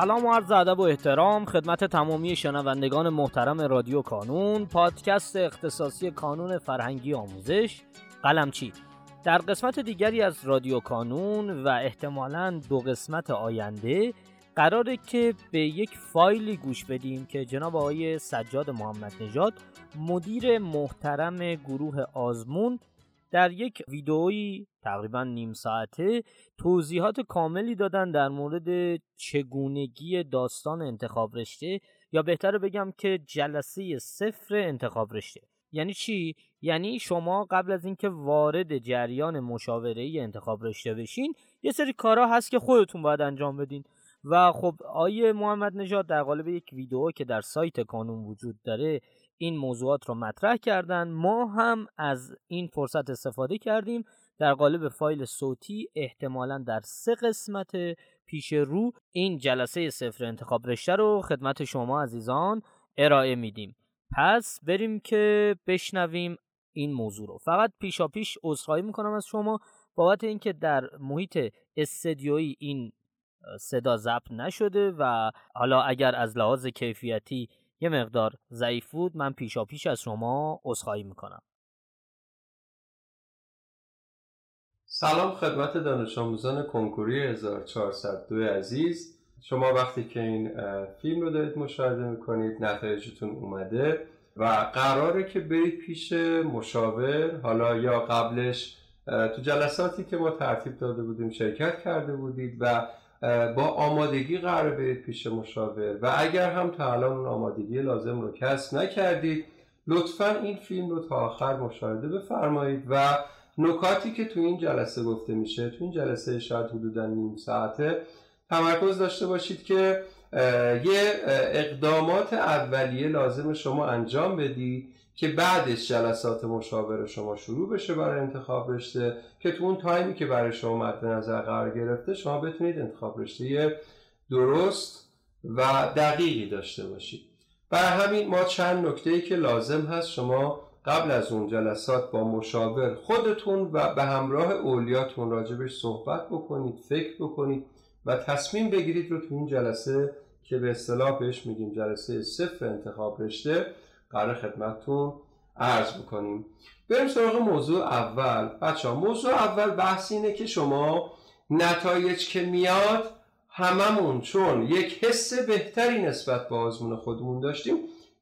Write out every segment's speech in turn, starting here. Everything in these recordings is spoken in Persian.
سلام و عرض ادب و احترام خدمت تمامی شنوندگان محترم رادیو کانون پادکست اختصاصی کانون فرهنگی آموزش قلمچی در قسمت دیگری از رادیو کانون و احتمالا دو قسمت آینده قراره که به یک فایلی گوش بدیم که جناب آقای سجاد محمد نژاد مدیر محترم گروه آزمون در یک ویدئویی تقریبا نیم ساعته توضیحات کاملی دادن در مورد چگونگی داستان انتخاب رشته یا بهتره بگم که جلسه صفر انتخاب رشته. یعنی چی؟ یعنی شما قبل از اینکه وارد جریان مشاوره انتخاب رشته بشین یه سری کارا هست که خودتون باید انجام بدین. و خب آیه محمد نژاد در قالب یک ویدیو که در سایت کانون وجود داره این موضوعات رو مطرح کردن. ما هم از این فرصت استفاده کردیم در قالب فایل صوتی احتمالا در سه قسمت پیش رو این جلسه صفر انتخاب رشته رو خدمت شما عزیزان ارائه میدیم. پس بریم که بشنویم این موضوع رو. فقط پیشا پیش عذرخواهی می‌کنم از شما بابت اینکه در محیط استدیویی این صدا ضبط نشده و حالا اگر از لحاظ کیفیتی یه مقدار ضعیف بود من پیشا پیش از شما عذرخواهی می‌کنم. سلام خدمت دانش آموزان کنکوری 1402 عزیز. شما وقتی که این فیلم رو دارید مشاهده می‌کنید نتایجتون اومده و قراره که برید پیش مشاور حالا یا قبلش تو جلساتی که ما ترتیب داده بودیم شرکت کرده بودید و با آمادگی قرار برید پیش مشاور. و اگر هم تا الان اون آمادگی لازم رو کسب نکردید لطفا این فیلم رو تا آخر مشاهده بفرمایید و نکاتی که تو این جلسه گفته میشه تو این جلسه شاید حدودا نیم ساعته تمرکز داشته باشید که یه اقدامات اولیه لازم شما انجام بدید که بعدش جلسات مشاور شما شروع بشه برای انتخاب رشته که تو اون تایمی که برای شما مد نظر قرار گرفته شما بتونید انتخاب رشته درست و دقیقی داشته باشید. برای همین ما چند نکته که لازم هست شما قبل از اون جلسات با مشاور خودتون و به همراه اولیاتون راجبش صحبت بکنید فکر بکنید و تصمیم بگیرید رو تو این جلسه که به اصطلاح بهش میگیم جلسه صفر انتخاب رشته قرار خدمتتون عرض بکنیم. بریم سراغ موضوع اول. بچه ها موضوع اول بحث اینه که شما نتایج که میاد هممون چون یک حس بهتری نسبت به آزمون خودمون داشتیم.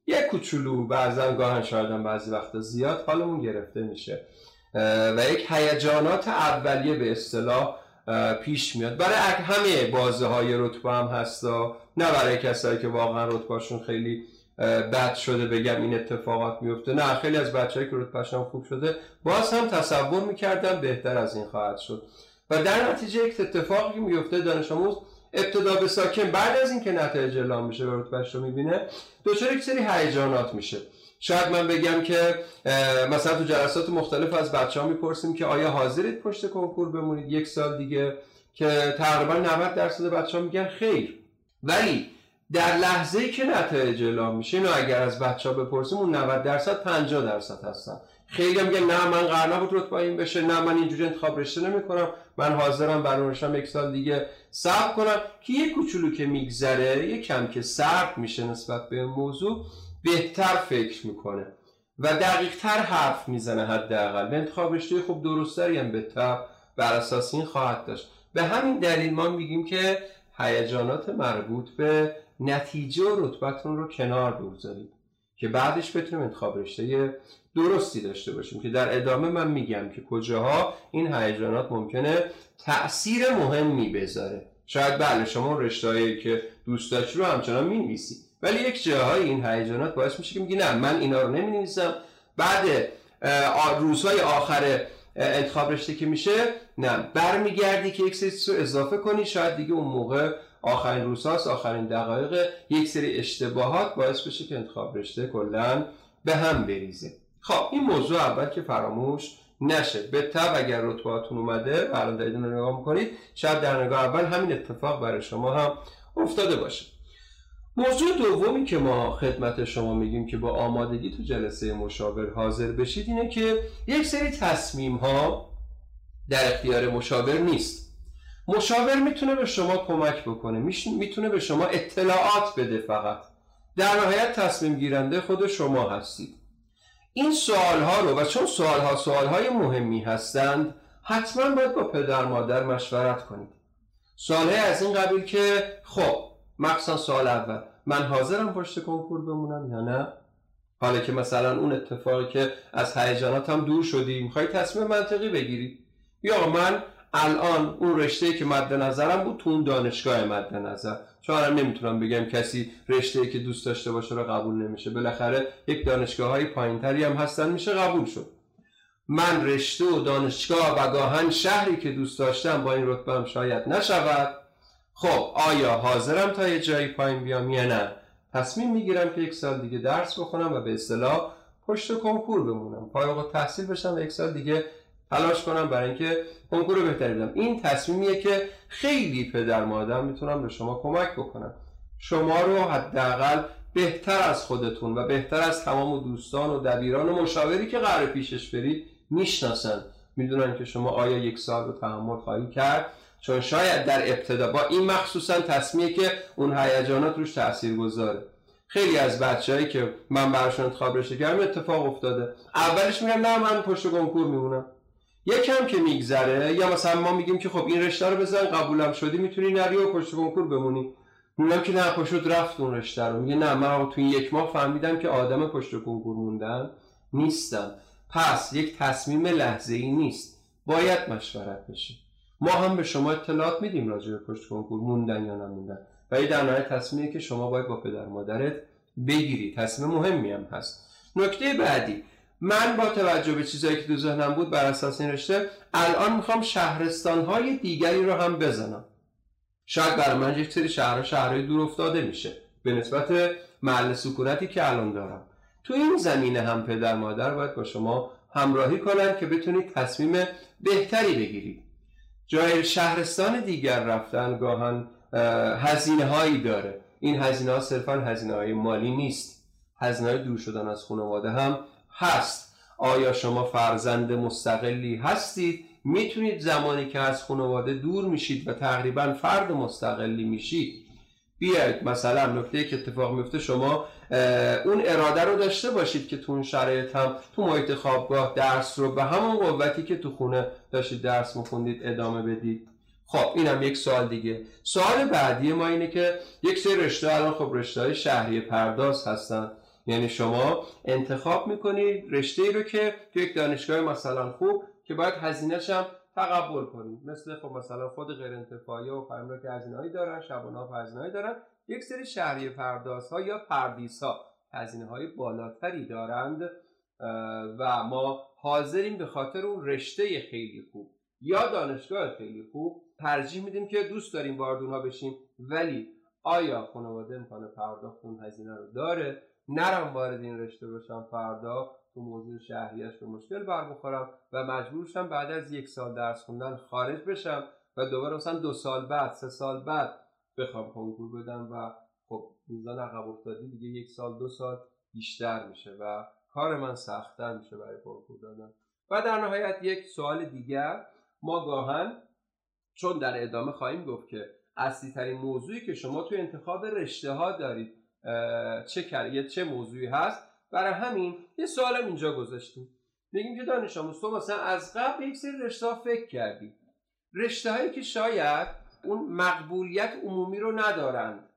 یک کوچولو بعضا گاهن شاید بعضی وقتا زیاد حالمون گرفته میشه. و یک هیجانات اولیه به اصطلاح پیش میاد. برای همه بازه های رتبه هم هستا نه برای کسایی که واقعا رتبهشون خیلی بد شده بگم این اتفاقات میفته. نه خیلی از بچه‌ای که رتبهشون خوب شده باز هم تصور می‌کردن بهتر از این خواهد شد. و در نتیجه یک اتفاقی میفته دانش آموز. ابتدا به ساکن بعد از اینکه نتایج اعلام میشه و رتبهش رو می‌بینه دچار یک سری هیجانات میشه. شاید من بگم که مثلا تو جلسات مختلف از بچه ها می‌پرسیم که آیا حاضرید پشت کنکور بمونید؟ یک سال دیگه که تقریبا 90 درصد بچه ها میگن خیر. ولی در لحظه که نتایج اعلام میشه اینو اگر از بچه ها بپرسیم اون 90 درصد 50 درصد هستن. خیلی هم میگن نه من قرار نبود رتبه این بشه نه من اینجوری انتخاب رشته نمی‌کنم. من حاضرم برنامه‌شم یک سال دیگه صبر کنم. که یه کوچولو که میگذره یه کم که سرد میشه نسبت به موضوع بهتر فکر می‌کنه و دقیق تر حرف می‌زنه حداقل. به انتخاب رشته خوب درستری هم بهتر بر اساس این خواهد داشت. به همین دلیل ما میگیم که هیجانات مربوط به نتیجه و رتبتون رو کنار بگذارید که بعدش بتونیم انتخاب رشته درستی داشته باشیم که در ادامه من میگم که کجاها این هیجانات ممکنه تأثیر مهمی بذاره. شاید بله شما رشتهایی که دوست داشت رو همچنان می‌نویسی. ولی یک جاهای این هیجانات باعث میشه که میگی نه من اینا رو نمی‌نویسم. بعد روزهای آخر انتخاب رشته که میشه نه. برمیگردی که یک سری رو اضافه کنی شاید دیگه اون موقع آخرین روزهاست آخرین دقایق یک سری اشتباهات باعث بشه که انتخاب رشته کلا به هم بریزه. خب این موضوع اول که فراموش نشه. به تب اگر رتبهاتون اومده الان دارید رو نگاه می‌کنید شاید در نگاه اول همین اتفاق برای شما هم افتاده باشه. موضوع دومی که ما خدمت شما میگیم که با آمادگی تو جلسه مشاور حاضر بشید اینه که یک سری تصمیم ها در اختیار مشاور نیست. مشاور می‌تونه به شما کمک بکنه. می‌تونه به شما اطلاعات بده فقط. در نهایت تصمیم گیرنده خود شما هستید. این سوال ها رو و چون سوال ها سوال های مهمی هستند حتما باید با پدر مادر مشورت کنید. سوال از این قبیل که خب مخصوصا سوال اول من حاضرم پشت کنکور بمونم یا نه؟ حالا که مثلا اون اتفاقی که از هیجاناتم دور شدی می‌خوای تصمیم منطقی بگیری؟ یا من الان اون رشته که مد نظرم بود تو اون دانشگاه مد نظر. چون الان نمی‌تونم بگم کسی رشته که دوست داشته باشه رو قبول نمیشه. بالاخره یک دانشگاه های پایینتری هم هستن میشه قبول شد. من رشته و دانشگاه و گاهن شهری که دوست داشتم با این رتبه هم شاید نشود. خب آیا حاضرم تا یه جایی پایین بیام یا نه؟ تصمیم می‌گیرم که یک سال دیگه درس بخونم و به اصطلاح پشت کنکور بمونم. فارغ تحصیل بشم و یک سال دیگه تلاش کنم برای اینکه کنکور بهتری بدم. این تصمیمیه که خیلی پدر مادر می‌تونم به شما کمک بکنم. شما رو حداقل بهتر از خودتون و بهتر از تمام دوستان و دبیران و مشاوری که قرار پیشش برید می‌شناسن. می‌دونن که شما آیا یک سال رو تحمل خواهی کرد؟ چون شاید در ابتدا با این مخصوصا تصمیه که اون هیجانات روش تاثیر گذاره. خیلی از بچههایی که من براشون انتخاب رشته کردم اتفاق افتاده. اولش میگم نه من پشت کنکور میمونم. یکم که میگذره یا مثلا ما میگیم که خب این رشته رو بزن قبولم شدی می‌تونی نری و پشت کنکور بمونی. میگم که نه پشت رفت اون رشته رو. میگه نه من تو این یک ماه فهمیدم که آدم پشت کنکور موندن نیستم پس یک تصمیم لحظه ای نیست. باید مشورت بشه. ما هم به شما اطلاعات میدیم راجع به پشت کنکور موندن یا نموندن. و این در نهایت تصمیمی که شما باید با پدر مادرت بگیری. تصمیم مهمی هم هست. نکته بعدی. من با توجه به چیزایی که تو ذهنم بود بر اساس این رشته الان می‌خوام شهرستان های دیگری رو هم بزنم. شاید برای من یک سری شهرها شهرهای دور افتاده میشه به نسبت محل سکونتی که الان دارم. تو این زمینه هم پدر مادر باید با شما همراهی کنن که بتونید تصمیم بهتری بگیرید. جای شهرستان دیگر رفتن گاهن هزینه هایی داره. این هزینه ها صرفا هزینه های مالی نیست. هزینه های دور شدن از خانواده هم هست. آیا شما فرزند مستقلی هستید؟ می‌تونید زمانی که از خانواده دور میشید و تقریبا فرد مستقلی میشید. بیاید مثلا نکته که اتفاق میفته شما اون اراده رو داشته باشید که تو اون شرایط هم تو محیط خوابگاه درس رو به همون قوتی که تو خونه داشتید درس میخوندید ادامه بدید. خب اینم یک سوال دیگه. سوال بعدی ما اینه که یک سری رشته الان خب رشته های شهری پرداز هستن. یعنی شما انتخاب می‌کنید رشته ای رو که تو یک دانشگاه مثلا خوب که باید هزینهش هم تقبل کنید مثل خب مثلا خود غیر انتفاعی و فرمون که هزینه‌ای دارن شبانه ها هزینه‌ای دارن. یک سری شهری پردازها یا پردیس ها هزینه های بالاتری دارند و ما حاضریم به خاطر اون رشته خیلی خوب یا دانشگاه خیلی خوب ترجیح میدیم که دوست داریم واردون بشیم. ولی آیا خانواده امکان پرداخت اون هزینه رو داره؟ نرم وارد این رشته بشم فردا تو موضوع شهریش به مشکل برمیخورم و مجبور شم بعد از یک سال درس خوندن خارج بشم و دوباره مثلا دو سال بعد سه سال بعد بخوام کنکور بدم و خب میزان عقب افتادی دیگه یک سال دو سال بیشتر میشه و کار من سختتر میشه برای کنکور دادن. و در نهایت یک سوال دیگر ما گاهن چون در ادامه خواهیم گفت که اصلی ترین موضوعی که شما توی انتخاب رشته ها دارید چه یه چه موضوعی هست؟ برای همین یه سوالم اینجا گذاشتیم. میگیم که دانش آموز تو مثلا از قبل یک سری رشته ها فکر کردی. رشته هایی که شاید اون مقبولیت عمومی رو ندارند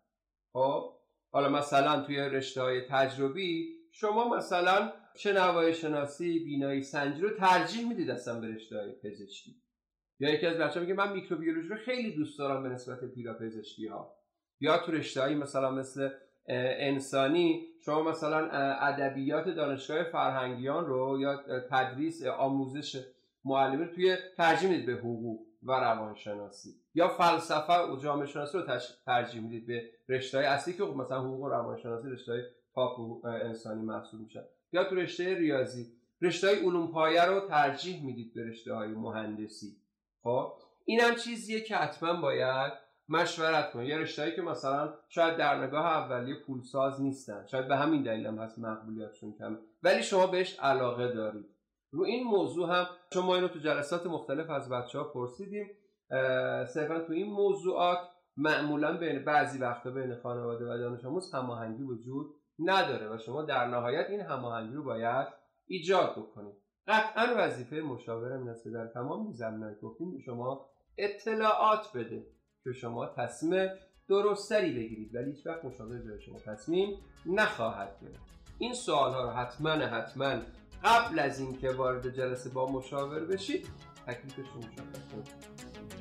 خب؟ حالا مثلا توی رشته های تجربی شما مثلا نوای شناسی بینایی سنجی رو ترجیح می‌دید اصلا به رشته های پزشکی؟ یا یکی از بچه‌ها میگه من میکروبیولوژی رو خیلی دوست دارم به نسبت پزشکی ها یا تو رشته مثلا مثل انسانی. شما مثلا ادبیات دانشگاه فرهنگیان رو یا تدریس آموزش معلمی رو توی ترجیح می‌دید به حقوق و روانشناسی یا فلسفه و جامعه شناسی رو ترجیح می‌دید به رشته های اصلی که خب مثلا حقوق و روانشناسی رشته های تاپ انسانی محسوب میشن. یا تو رشته ریاضی. رشته های علوم پایه رو ترجیح می‌دید به رشته های مهندسی. خب؟ اینم چیزیه که حتما باید مشورت کنید یا رشتهایی که مثلا شاید در نگاه اولیه پولساز نیستن. شاید به همین دلیل هم هست مقبولیتشون کمه. ولی شما بهش علاقه دارید. رو این موضوع هم چون ما اینو تو جلسات مختلف از بچه ها پرسیدیم صرفا تو این موضوعات معمولا بین بعضی وقتا بین خانواده و دانش آموز هماهنگی وجود نداره و شما در نهایت این هماهنگی رو باید ایجاد بکنید. قطعا وظیفه مشاور مثل در تمام زمینه گفتیم شما اطلاعات بده. که شما تصمیم درستری بگیرید ولی هیچ وقت مشاور به شما تصمیم نخواهد گرفت. این سوال ها رو حتما حتما قبل از اینکه وارد جلسه با مشاور بشید تکلیفش رو مشخص کنید